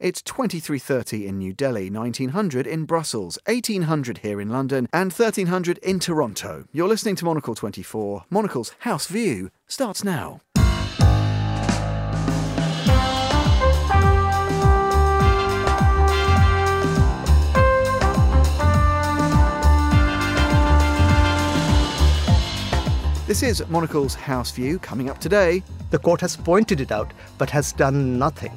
It's 2330 in New Delhi, 1900 in Brussels, 1800 here in London, and 1300 in Toronto. You're listening to Monocle 24. Monocle's House View starts now. This is Monocle's House View coming up today. The court has pointed it out, but has done nothing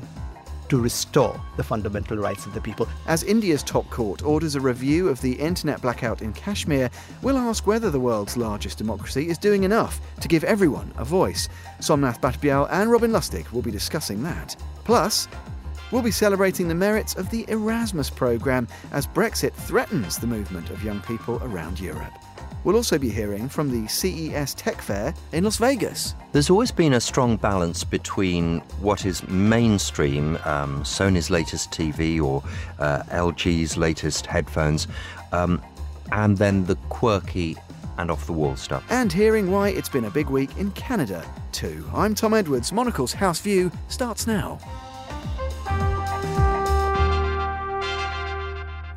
to restore the fundamental rights of the people. As India's top court orders a review of the internet blackout in Kashmir, we'll ask whether the world's largest democracy is doing enough to give everyone a voice. Somnath Batabyal and Robin Lustig will be discussing that. Plus, We'll be celebrating the merits of the Erasmus programme as Brexit threatens the movement of young people around Europe. We'll also be hearing from the CES Tech Fair in Las Vegas. There's always been a strong balance between what is mainstream, um, Sony's latest TV or uh, LG's latest headphones, um, and then the quirky and off the wall stuff. And hearing why it's been a big week in Canada, too. I'm Tom Edwards. Monocle's House View starts now.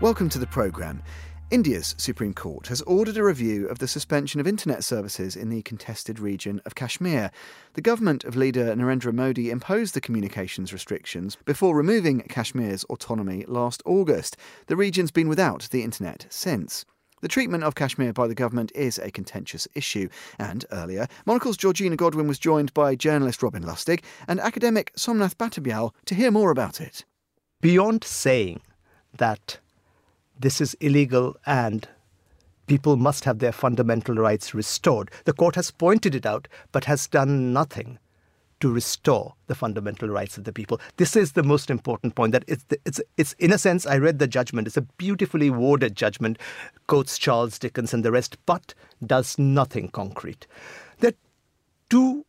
Welcome to the programme. India's Supreme Court has ordered a review of the suspension of internet services in the contested region of Kashmir. The government of leader Narendra Modi imposed the communications restrictions before removing Kashmir's autonomy last August. The region's been without the internet since. The treatment of Kashmir by the government is a contentious issue, and earlier, Monocle's Georgina Godwin was joined by journalist Robin Lustig and academic Somnath Batabyal to hear more about it. Beyond saying that this is illegal and people must have their fundamental rights restored. The court has pointed it out, but has done nothing to restore the fundamental rights of the people. This is the most important point. That it's, it's, it's in a sense, I read the judgment. It's a beautifully worded judgment, quotes Charles Dickens and the rest, but does nothing concrete. There are two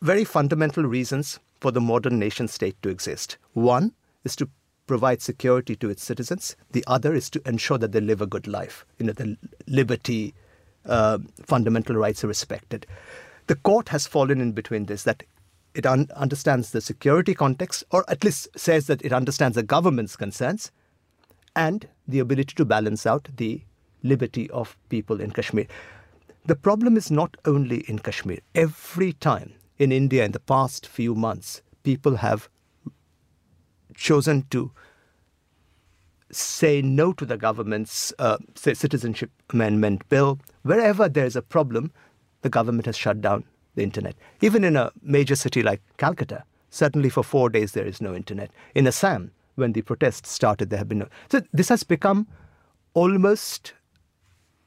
very fundamental reasons for the modern nation state to exist. One is to provide security to its citizens. The other is to ensure that they live a good life. You know, the liberty, uh, fundamental rights are respected. The court has fallen in between this, that it un- understands the security context, or at least says that it understands the government's concerns, and the ability to balance out the liberty of people in Kashmir. The problem is not only in Kashmir. Every time in India in the past few months, people have chosen to say no to the government's uh, citizenship amendment bill. Wherever there's a problem, the government has shut down the internet. Even in a major city like Calcutta, certainly for four days there is no internet. In Assam, when the protests started, there have been no. So this has become almost,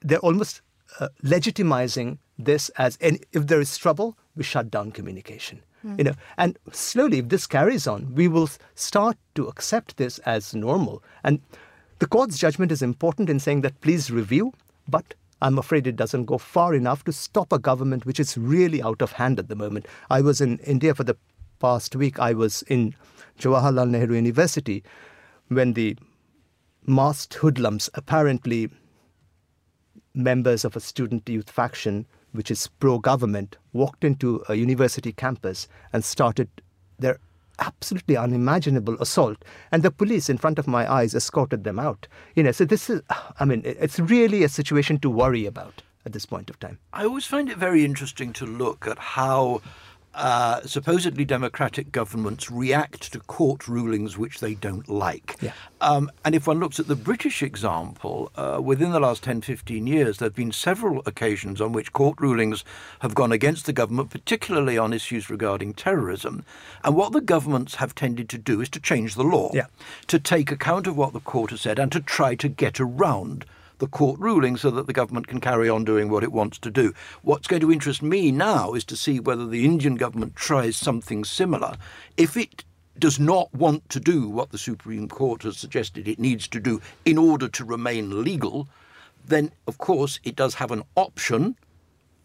they're almost uh, legitimizing this as, and if there is trouble, we shut down communication. Mm. You know, and slowly, if this carries on, we will start to accept this as normal. And the court's judgment is important in saying that please review, but I'm afraid it doesn't go far enough to stop a government which is really out of hand at the moment. I was in India for the past week. I was in Jawaharlal Nehru University when the masked hoodlums, apparently members of a student youth faction, which is pro government, walked into a university campus and started their absolutely unimaginable assault. And the police, in front of my eyes, escorted them out. You know, so this is, I mean, it's really a situation to worry about at this point of time. I always find it very interesting to look at how uh, supposedly democratic governments react to court rulings which they don't like. Yeah. Um, and if one looks at the British example, uh, within the last 10, 15 years, there have been several occasions on which court rulings have gone against the government, particularly on issues regarding terrorism. And what the governments have tended to do is to change the law, yeah. to take account of what the court has said and to try to get around the court ruling so that the government can carry on doing what it wants to do. What's going to interest me now is to see whether the Indian government tries something similar. If it does not want to do what the Supreme Court has suggested it needs to do in order to remain legal, then of course it does have an option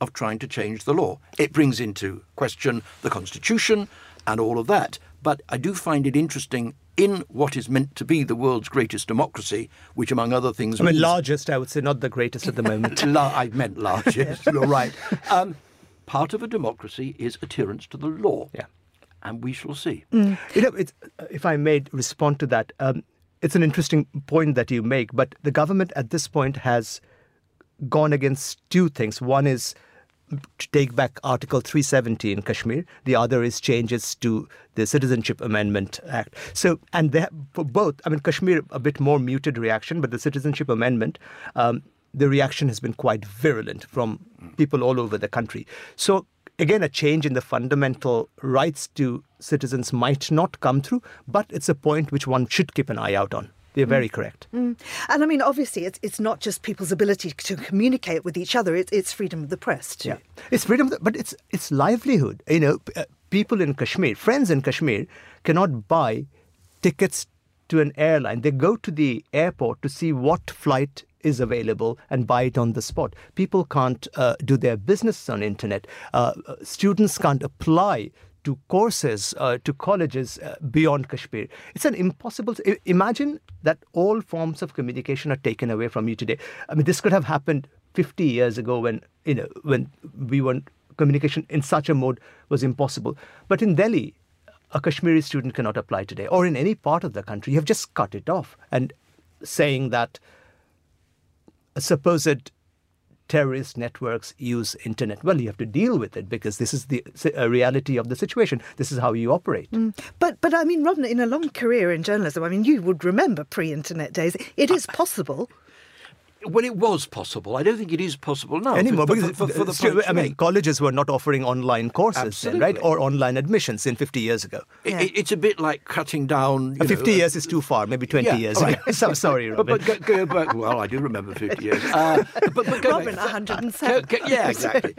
of trying to change the law. It brings into question the Constitution and all of that. But I do find it interesting in what is meant to be the world's greatest democracy, which, among other things, I mean, largest, I would say, not the greatest at the moment. I meant largest. You're right. Um, part of a democracy is adherence to the law. Yeah. and we shall see. You know, it's, if I may respond to that, um, it's an interesting point that you make, but the government at this point has gone against two things. One is to take back Article 370 in Kashmir. The other is changes to the Citizenship Amendment Act. So, and they for both, I mean, Kashmir, a bit more muted reaction, but the Citizenship Amendment, um, the reaction has been quite virulent from people all over the country. So, again, a change in the fundamental rights to citizens might not come through, but it's a point which one should keep an eye out on. They're very correct. And I mean, obviously, it's, it's not just people's ability to communicate with each other, it's, it's freedom of the press, too. Yeah, it's freedom, but it's it's livelihood. You know, uh, people in Kashmir, friends in Kashmir, cannot buy tickets to an airline. They go to the airport to see what flight is available and buy it on the spot. People can't uh, do their business on internet. Uh, uh, students can't apply to courses, uh, to colleges uh, beyond Kashmir. It's an impossible. Imagine that all forms of communication are taken away from you today. I mean, this could have happened 50 years ago when you know when we were communication in such a mode was impossible. But in Delhi, a Kashmiri student cannot apply today, or in any part of the country. You have just cut it off and saying that a supposed terrorist networks use internet. Well, you have to deal with it because this is the uh, reality of the situation. This is how you operate. But, but I mean, Robin, in a long career in journalism, I mean, you would remember pre internet days. It is possible. Well, it was possible. I don't think it is possible now. Anymore, for, because for, for, for the stu- I mean, colleges were not offering online courses then, right? Or online admissions in 50 years ago. Yeah. it- it's a bit like cutting down. you Uh, 50 know, years is too far, maybe 20 yeah, years all ago. right. so, sorry, But, Robin. but go, go back. Well, I do remember 50 years. Uh, but, but go Robin, back, 107. Go, go, yeah, exactly.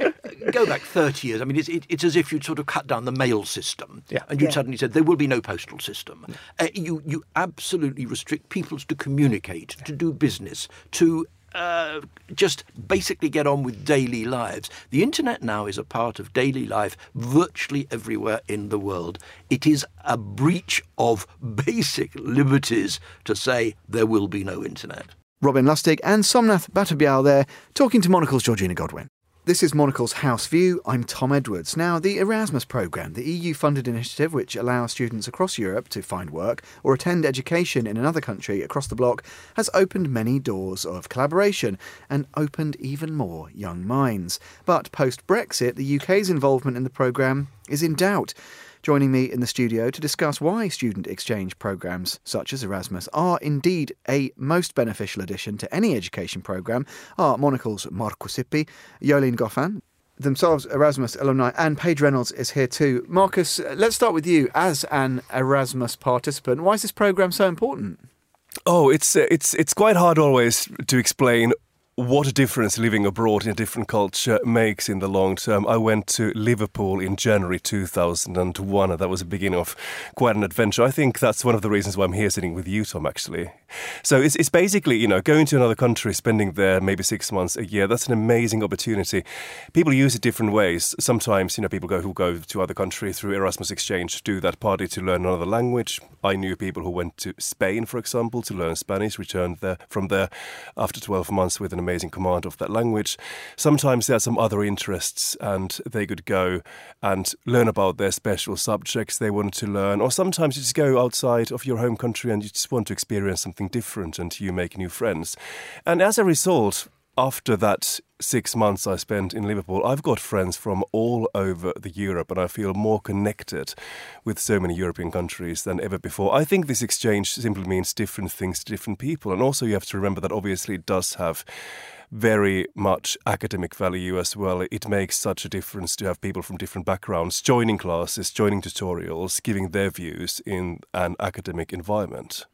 go back 30 years. I mean, it's, it, it's as if you'd sort of cut down the mail system. Yeah. And you Yeah. suddenly said there will be no postal system. Uh, you, you absolutely restrict people to communicate, to do business, to uh, just basically get on with daily lives. The internet now is a part of daily life virtually everywhere in the world. It is a breach of basic liberties to say there will be no internet. Robin Lustig and Somnath Batabyal there, talking to Monocle's Georgina Godwin. This is Monocle's House View. I'm Tom Edwards. Now, the Erasmus programme, the EU funded initiative which allows students across Europe to find work or attend education in another country across the bloc, has opened many doors of collaboration and opened even more young minds. But post Brexit, the UK's involvement in the programme is in doubt. Joining me in the studio to discuss why student exchange programmes such as Erasmus are indeed a most beneficial addition to any education programme are Monocle's Marcus Hippi, Yolene Goffin, themselves Erasmus alumni, and Paige Reynolds is here too. Marcus, let's start with you as an Erasmus participant. Why is this programme so important? Oh, it's uh, it's it's quite hard always to explain what a difference living abroad in a different culture makes in the long term. I went to Liverpool in January 2001, and that was the beginning of quite an adventure. I think that's one of the reasons why I'm here sitting with you, Tom, actually. So it's, it's basically, you know, going to another country, spending there maybe six months, a year. That's an amazing opportunity. People use it different ways. Sometimes, you know, people go who go to other countries through Erasmus exchange do that partly to learn another language. I knew people who went to Spain, for example, to learn Spanish, returned there from there after 12 months with an amazing command of that language. Sometimes there are some other interests and they could go and learn about their special subjects they wanted to learn. Or sometimes you just go outside of your home country and you just want to experience something different and you make new friends. And as a result, after that six months I spent in Liverpool, I've got friends from all over the Europe, and I feel more connected with so many European countries than ever before. I think this exchange simply means different things to different people, and also you have to remember that obviously it does have very much academic value as well. It makes such a difference to have people from different backgrounds joining classes, joining tutorials, giving their views in an academic environment.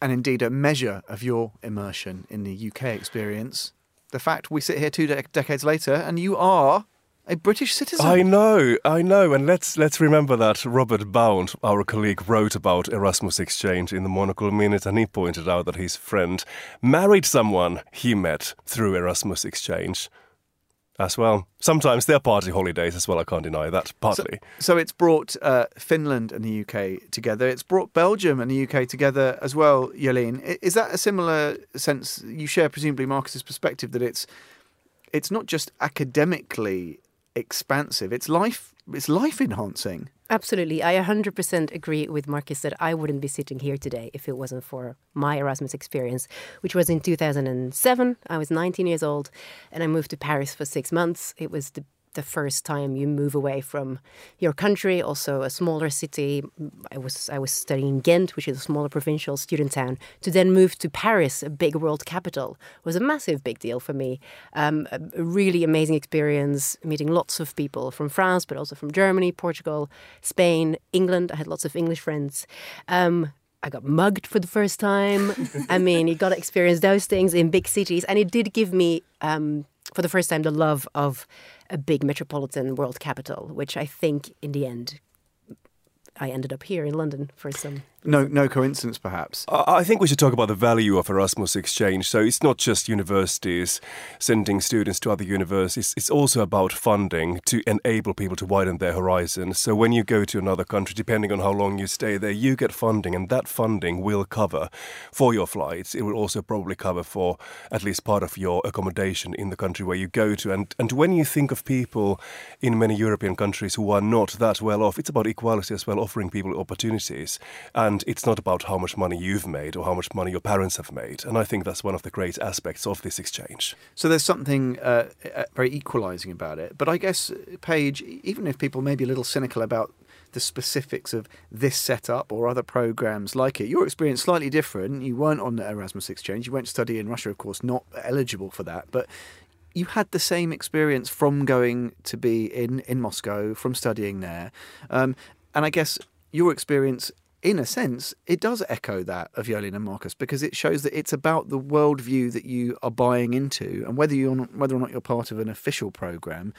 And indeed, a measure of your immersion in the UK experience. The fact we sit here two de- decades later and you are a British citizen. I know, I know, and let's let's remember that Robert Bound, our colleague, wrote about Erasmus exchange in the Monocle Minute, and he pointed out that his friend married someone he met through Erasmus exchange as well. Sometimes they're party holidays as well. I can't deny that. Partly. so it's brought uh, Finland and the UK together. It's brought Belgium and the UK together as well, Yolene. Is that a similar sense you share, presumably, Marcus's perspective that it's it's not just academically expansive; it's life it's life enhancing. Absolutely. I 100% agree with Marcus that I wouldn't be sitting here today if it wasn't for my Erasmus experience, which was in 2007. I was 19 years old and I moved to Paris for six months. It was the the first time you move away from your country, also a smaller city. I was I was studying Ghent, which is a smaller provincial student town. To then move to Paris, a big world capital, was a massive big deal for me. Um, a, really amazing experience, meeting lots of people from France, but also from Germany, Portugal, Spain, England. I had lots of English friends. Um, I got mugged for the first time. I mean, you got to experience those things in big cities, and it did give me, um, for the first time, the love of a big metropolitan world capital, which I think in the end I ended up here in London for some no, no coincidence, perhaps. I think we should talk about the value of Erasmus exchange. So it's not just universities sending students to other universities, it's also about funding to enable people to widen their horizons. So when you go to another country, depending on how long you stay there, you get funding, and that funding will cover for your flights. It will also probably cover for at least part of your accommodation in the country where you go to. And, and when you think of people in many European countries who are not that well off, it's about equality as well, offering people opportunities. And and it's not about how much money you've made or how much money your parents have made. And I think that's one of the great aspects of this exchange. So there's something uh, uh very equalising about it. But I guess, Paige, even if people may be a little cynical about the specifics of this setup or other programs like it. Your experience slightly different. You weren't on the Erasmus exchange. You went to study in Russia, of course, not eligible for that, but you had the same experience from going to be in in Moscow, from studying there. Um, and I guess your experience in a sense, it does echo that of Yolin and Marcus because it shows that it's about the worldview that you are buying into, and whether you're not, whether or not you're part of an official program,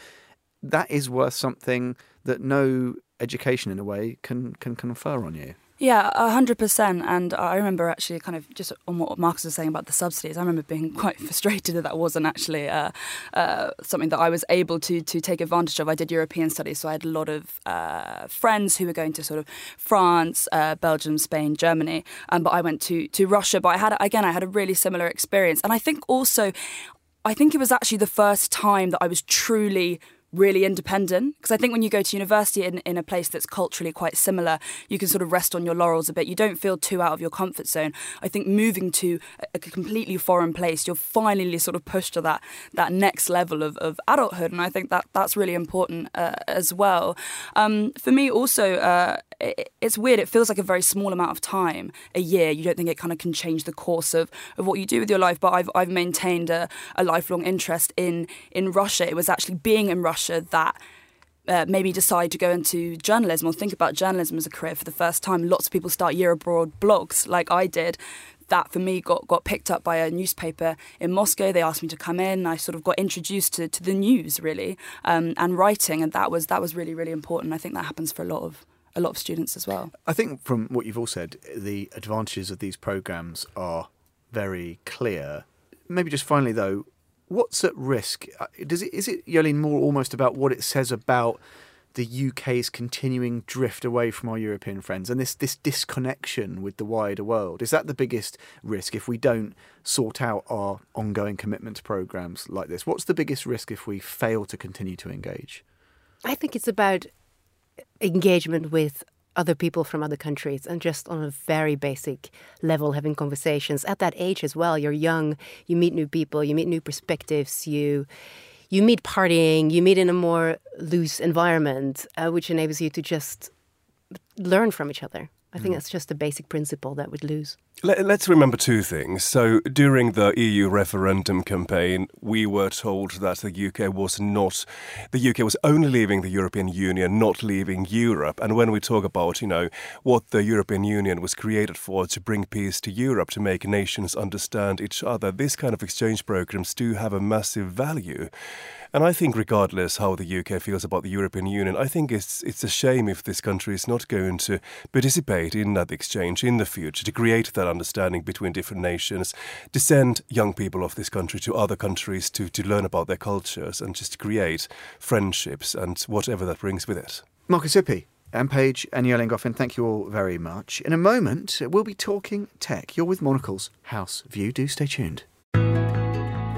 that is worth something that no education, in a way, can can confer on you. Yeah, hundred percent. And I remember actually, kind of just on what Marcus was saying about the subsidies. I remember being quite frustrated that that wasn't actually uh, uh, something that I was able to to take advantage of. I did European studies, so I had a lot of uh, friends who were going to sort of France, uh, Belgium, Spain, Germany. Um, but I went to to Russia. But I had again, I had a really similar experience, and I think also, I think it was actually the first time that I was truly really independent because I think when you go to university in, in a place that's culturally quite similar, you can sort of rest on your laurels a bit. You don't feel too out of your comfort zone. I think moving to a completely foreign place, you're finally sort of pushed to that that next level of, of adulthood, and I think that that's really important uh, as well. Um, for me, also, uh, it, it's weird. It feels like a very small amount of time a year. You don't think it kind of can change the course of, of what you do with your life, but I've I've maintained a, a lifelong interest in in Russia. It was actually being in Russia that uh, maybe decide to go into journalism or think about journalism as a career for the first time. Lots of people start year abroad blogs like I did. That for me got, got picked up by a newspaper in Moscow. They asked me to come in. I sort of got introduced to, to the news really um, and writing, and that was that was really really important. I think that happens for a lot of a lot of students as well. I think from what you've all said, the advantages of these programs are very clear. Maybe just finally though, what's at risk? Uh, does it is it Yolin more almost about what it says about the UK's continuing drift away from our European friends and this this disconnection with the wider world? Is that the biggest risk if we don't sort out our ongoing commitment to programs like this? What's the biggest risk if we fail to continue to engage? I think it's about engagement with other people from other countries and just on a very basic level having conversations at that age as well you're young you meet new people you meet new perspectives you you meet partying you meet in a more loose environment uh, which enables you to just learn from each other I think mm. that's just a basic principle that we'd lose. Let, us remember two things. So, during the EU referendum campaign, we were told that the UK was not, the UK was only leaving the European Union, not leaving Europe. And when we talk about, you know, what the European Union was created for, to bring peace to Europe, to make nations understand each other, this kind of exchange programs do have a massive value. And I think, regardless how the UK feels about the European Union, I think it's it's a shame if this country is not going to participate in that exchange in the future to create that understanding between different nations, to send young people of this country to other countries to, to learn about their cultures and just create friendships and whatever that brings with it. Marcus Hippi. and Paige and Yolin Goffin, thank you all very much. In a moment, we'll be talking tech. You're with Monocle's House View. Do stay tuned.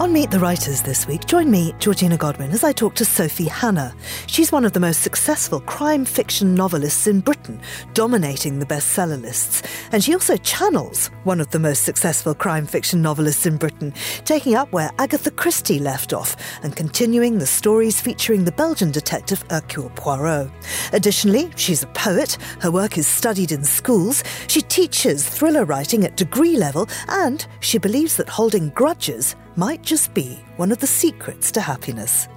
On Meet the Writers this week, join me, Georgina Godwin, as I talk to Sophie Hannah. She's one of the most successful crime fiction novelists in Britain, dominating the bestseller lists. And she also channels one of the most successful crime fiction novelists in Britain, taking up where Agatha Christie left off and continuing the stories featuring the Belgian detective Hercule Poirot. Additionally, she's a poet, her work is studied in schools, she teaches thriller writing at degree level, and she believes that holding grudges might just be one of the secrets to happiness.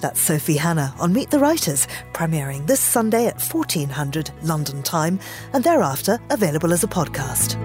That's Sophie Hannah on Meet the Writers, premiering this Sunday at 1400 London time and thereafter available as a podcast.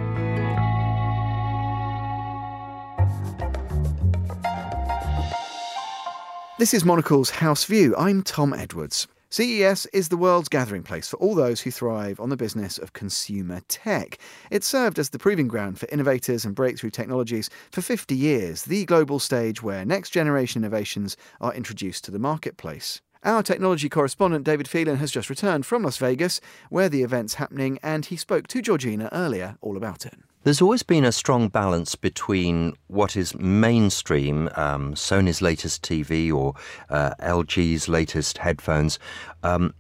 This is Monocle's House View. I'm Tom Edwards. CES is the world's gathering place for all those who thrive on the business of consumer tech. It served as the proving ground for innovators and breakthrough technologies for 50 years, the global stage where next generation innovations are introduced to the marketplace. Our technology correspondent David Phelan has just returned from Las Vegas, where the event's happening, and he spoke to Georgina earlier all about it. There's always been a strong balance between what is mainstream, um, Sony's latest TV or uh, LG's latest headphones, um,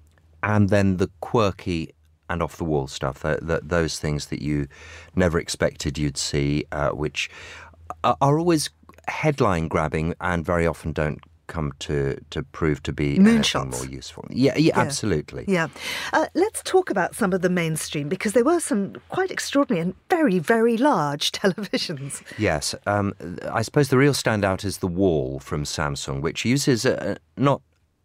and then the quirky and off the wall stuff, the, the, those things that you never expected you'd see, uh, which are, are always headline grabbing and very often don't come to, to prove to be more useful. Yeah, yeah, yeah. absolutely. Yeah. Uh, let's talk about some of the mainstream because there were some quite extraordinary and very, very large televisions. Yes. Um, I suppose the real standout is the Wall from Samsung, which uses uh, not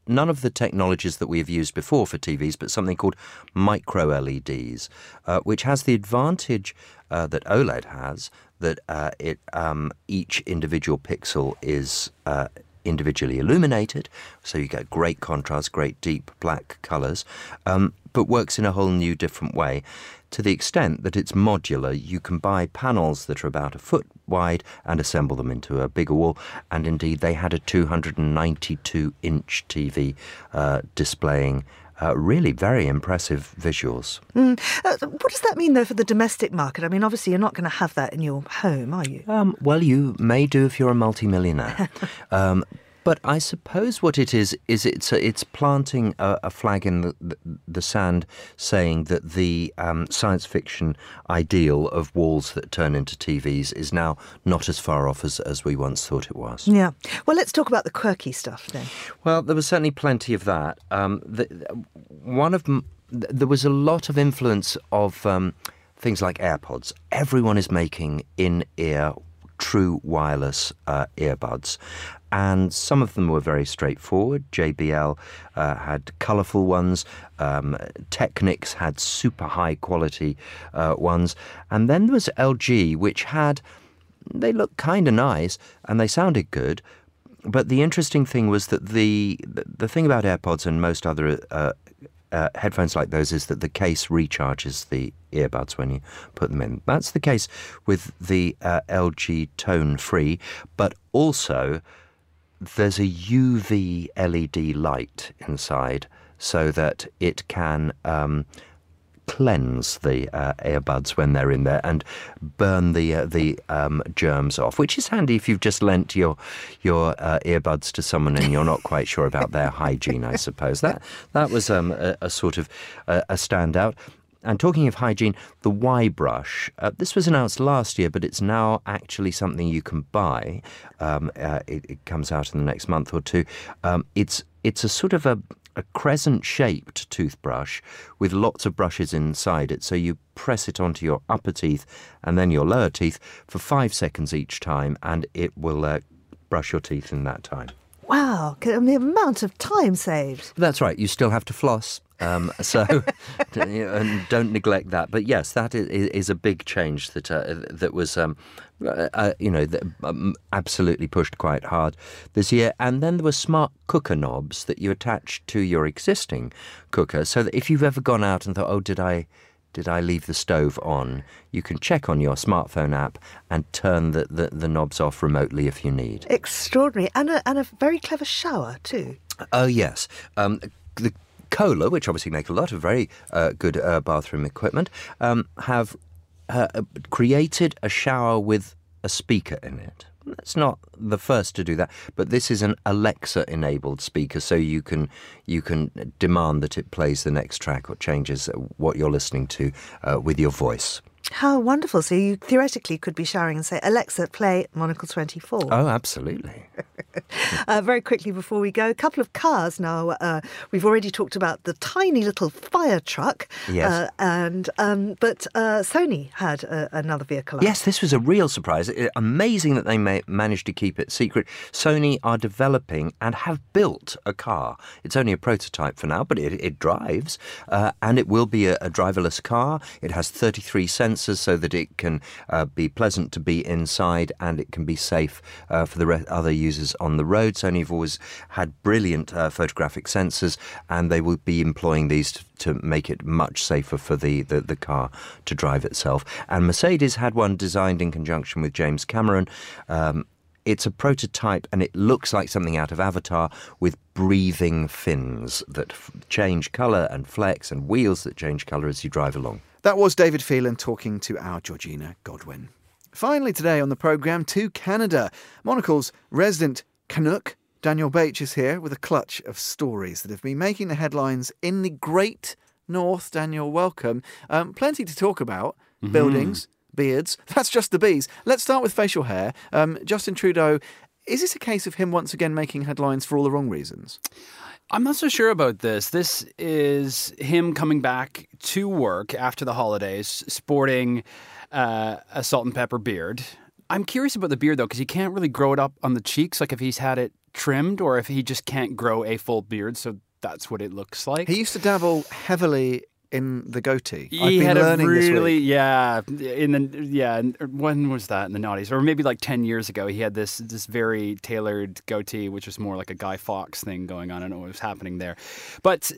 none of the technologies that we have used before for TVs, but something called micro LEDs, uh, which has the advantage uh, that OLED has that uh, it um, each individual pixel is uh, individually illuminated, so you get great contrast, great deep black colours, um, but works in a whole new different way. To the extent that it's modular, you can buy panels that are about a foot wide and assemble them into a bigger wall. And indeed, they had a 292 inch TV uh, displaying uh, really very impressive visuals. Mm. Uh, what does that mean, though, for the domestic market? I mean, obviously, you're not going to have that in your home, are you? Um, well, you may do if you're a multimillionaire. um, but I suppose what it is is it's a, it's planting a, a flag in the, the, the, sand, saying that the um, science fiction ideal of walls that turn into TVs is now not as far off as, as we once thought it was. Yeah. Well, let's talk about the quirky stuff then. Well, there was certainly plenty of that. Um, the, one of there was a lot of influence of. Um, things like AirPods. Everyone is making in ear true wireless uh, earbuds. And some of them were very straightforward. JBL uh, had colourful ones. Um, Technics had super high quality uh, ones. And then there was LG, which had, they looked kind of nice and they sounded good. But the interesting thing was that the the thing about AirPods and most other uh, headphones like those is that the case recharges the earbuds when you put them in. That's the case with the uh, LG Tone Free, but also there's a UV LED light inside so that it can um, cleanse the uh, earbuds when they're in there and burn the uh, the um, germs off, which is handy if you've just lent your your uh, earbuds to someone and you're not quite sure about their hygiene. I suppose that that was um, a, a, sort of a, standout. And talking of hygiene, the Y brush. Uh, this was announced last year, but it's now actually something you can buy. Um, uh, it, it, comes out in the next month or two. Um, it's it's a sort of a a crescent shaped toothbrush with lots of brushes inside it. So you press it onto your upper teeth and then your lower teeth for five seconds each time, and it will uh, brush your teeth in that time. Wow, the amount of time saved. That's right. You still have to floss. Um, so and don't neglect that. But yes, that is, is a big change that uh, that was um, uh, uh, you know um, absolutely pushed quite hard this year. And then there were smart cooker knobs that you attach to your existing cooker, so that if you've ever gone out and thought, oh, did I did I leave the stove on? You can check on your smartphone app and turn the, the, the knobs off remotely if you need. Extraordinary. And a, and a very clever shower, too. Oh, yes. Um, the Kohler, which obviously make a lot of very uh, good uh, bathroom equipment, um, have uh, created a shower with a speaker in it. It's not the first to do that, but this is an Alexa-enabled speaker, so you can you can demand that it plays the next track or changes what you're listening to uh, with your voice. How wonderful. So you theoretically could be showering and say, Alexa, play Monocle 24. Oh, absolutely. uh, very quickly before we go, a couple of cars now. Uh, we've already talked about the tiny little fire truck. Yes. Uh, and, um, but uh, Sony had uh, another vehicle. Yes, this was a real surprise. It, amazing that they may, managed to keep it secret. Sony are developing and have built a car. It's only a prototype for now, but it, it drives. Uh, and it will be a, a driverless car. It has 33 sensors so that it can uh, be pleasant to be inside and it can be safe uh, for the re- other users on the road. Sony have always had brilliant uh, photographic sensors and they will be employing these to, to make it much safer for the, the, the, car to drive itself. And Mercedes had one designed in conjunction with James Cameron. Um, it's a prototype and it looks like something out of Avatar with breathing fins that f- change colour and flex and wheels that change colour as you drive along. That was David Phelan talking to our Georgina Godwin. Finally, today on the programme, to Canada. Monocle's resident Canuck, Daniel Bache, is here with a clutch of stories that have been making the headlines in the great north. Daniel, welcome. Um, plenty to talk about mm-hmm. buildings, beards. That's just the bees. Let's start with facial hair. Um, Justin Trudeau, is this a case of him once again making headlines for all the wrong reasons? I'm not so sure about this. This is him coming back to work after the holidays, sporting uh, a salt and pepper beard. I'm curious about the beard though, because he can't really grow it up on the cheeks, like if he's had it trimmed, or if he just can't grow a full beard. So that's what it looks like. He used to dabble heavily in the goatee. He I've been had learning a really, yeah, in the yeah. When was that in the noughties, or maybe like ten years ago? He had this this very tailored goatee, which was more like a Guy Fawkes thing going on. I don't know what was happening there, but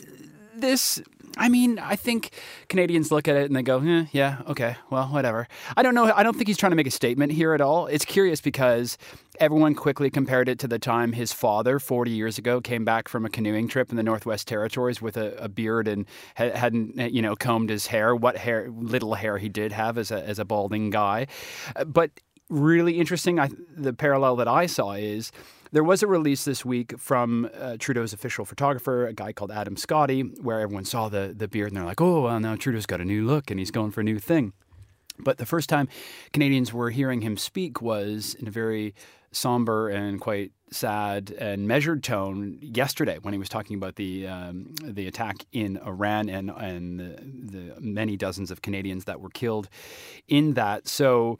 this I mean, I think Canadians look at it and they go, eh, yeah, okay, well, whatever. I don't know. I don't think he's trying to make a statement here at all. It's curious because everyone quickly compared it to the time his father, 40 years ago, came back from a canoeing trip in the Northwest Territories with a, a beard and hadn't, you know, combed his hair. What hair, little hair he did have as a, as a balding guy. But really interesting, I, the parallel that I saw is there was a release this week from uh, Trudeau's official photographer, a guy called Adam Scotti, where everyone saw the, the beard and they're like, oh, well, now Trudeau's got a new look and he's going for a new thing. But the first time Canadians were hearing him speak was in a very somber and quite sad and measured tone yesterday when he was talking about the um, the attack in Iran and and the, the, many dozens of Canadians that were killed in that. So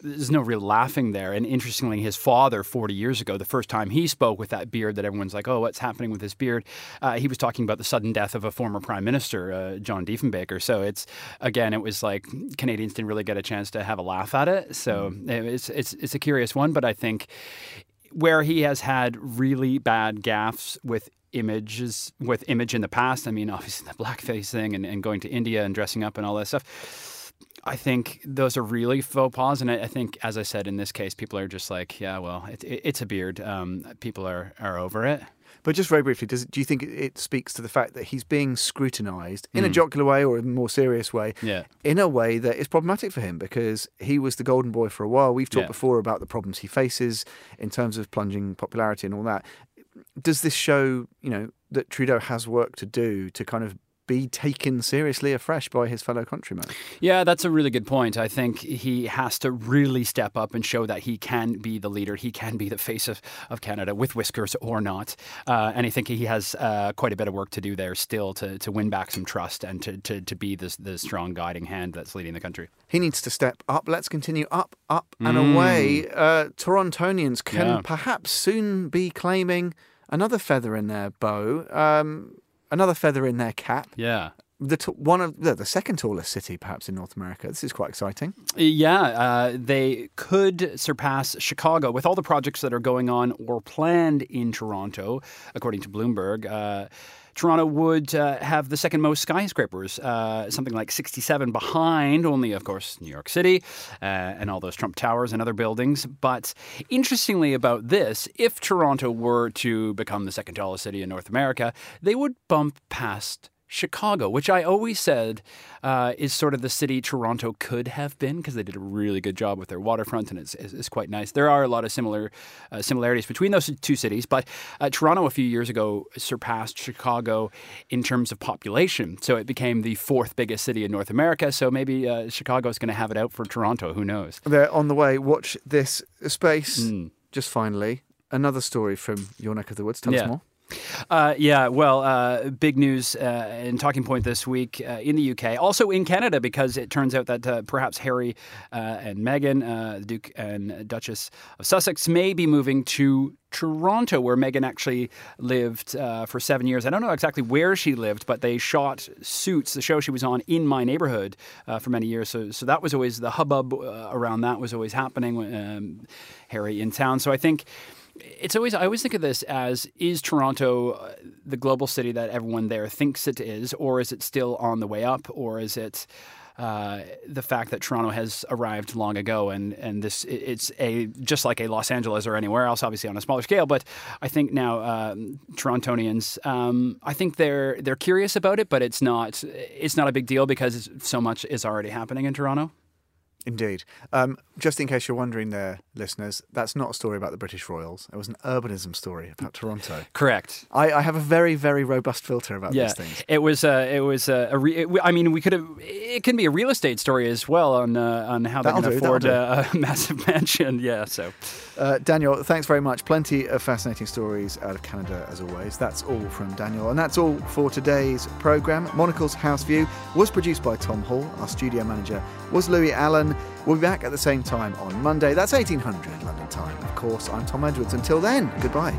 there's no real laughing there. And interestingly, his father, 40 years ago, the first time he spoke with that beard, that everyone's like, "Oh, what's happening with his beard?" Uh, he was talking about the sudden death of a former prime minister, uh, John Diefenbaker. So it's again, it was like Canadians didn't really get a chance to have a laugh at it. So mm. it's it's it's a curious one, but I think where he has had really bad gaffes with images with image in the past. I mean, obviously the blackface thing and, and going to India and dressing up and all that stuff. I think those are really faux pas, and I, I, think, as I said, in this case, people are just like, yeah, well, it, it, it's a beard. Um, people are are over it. But just very briefly, does, do you think it speaks to the fact that he's being scrutinised in mm. a jocular way or a more serious way, yeah. in a way that is problematic for him because he was the golden boy for a while. We've talked yeah. before about the problems he faces in terms of plunging popularity and all that. Does this show, you know, that Trudeau has work to do to kind of be taken seriously afresh by his fellow countrymen. Yeah, that's a really good point. I think he has to really step up and show that he can be the leader. He can be the face of, of Canada with whiskers or not. Uh, and I think he has uh, quite a bit of work to do there still to, to win back some trust and to, to, to be this, the strong guiding hand that's leading the country. He needs to step up. Let's continue up, up, and mm. away. Uh, Torontonians can yeah. perhaps soon be claiming another feather in their bow. Um, another feather in their cap. Yeah. The t- one of the, the, second tallest city, perhaps in North America. This is quite exciting. Yeah, uh, they could surpass Chicago with all the projects that are going on or planned in Toronto, according to Bloomberg. Uh, Toronto would uh, have the second most skyscrapers, uh, something like 67 behind, only, of course, New York City uh, and all those Trump Towers and other buildings. But interestingly about this, if Toronto were to become the second tallest city in North America, they would bump past Chicago, which I always said uh, is sort of the city Toronto could have been because they did a really good job with their waterfront and it's, it's, quite nice. There are a lot of similar uh, similarities between those two cities, but uh, Toronto a few years ago surpassed Chicago in terms of population. So it became the fourth biggest city in North America. So maybe uh, Chicago is going to have it out for Toronto. Who knows? They're on the way. Watch this space. Mm. Just finally, another story from your neck of the woods. Tell yeah. us more. Uh, yeah, well, uh, big news uh, and talking point this week uh, in the UK, also in Canada, because it turns out that uh, perhaps Harry uh, and Meghan, the Duke and Duchess of Sussex, may be moving to Toronto, where Meghan actually lived for seven years. I don't know exactly where she lived, but they shot Suits, the show she was on, in my neighborhood for many years. So, so that was always the hubbub around that was always happening. Um, Harry in town. So I think it's always I always think of this as is Toronto uh, the global city that everyone there thinks it is, or is it still on the way up, or is it uh, the fact that Toronto has arrived long ago, and and this it's a just like a Los Angeles or anywhere else, obviously on a smaller scale. But I think now uh, Torontonians, um, I think they're they're curious about it, but it's not it's not a big deal because so much is already happening in Toronto. Indeed. Um, just in case you're wondering there, listeners, that's not a story about the British Royals. It was an urbanism story about Toronto. Correct. I, I have a very, very robust filter about yeah, these things. It was, uh, it was uh, a. Re- it, I mean, we could have. It can be a real estate story as well on uh, on how they can do, afford a, a, massive mansion. Yeah. So, uh, Daniel, thanks very much. Plenty of fascinating stories out of Canada as always. That's all from Daniel, and that's all for today's program. Monocle's House View was produced by Tom Hall. Our studio manager was Louis Allen. We'll be back at the same time on Monday. That's 1800 London time. Of course, I'm Tom Edwards. Until then, goodbye.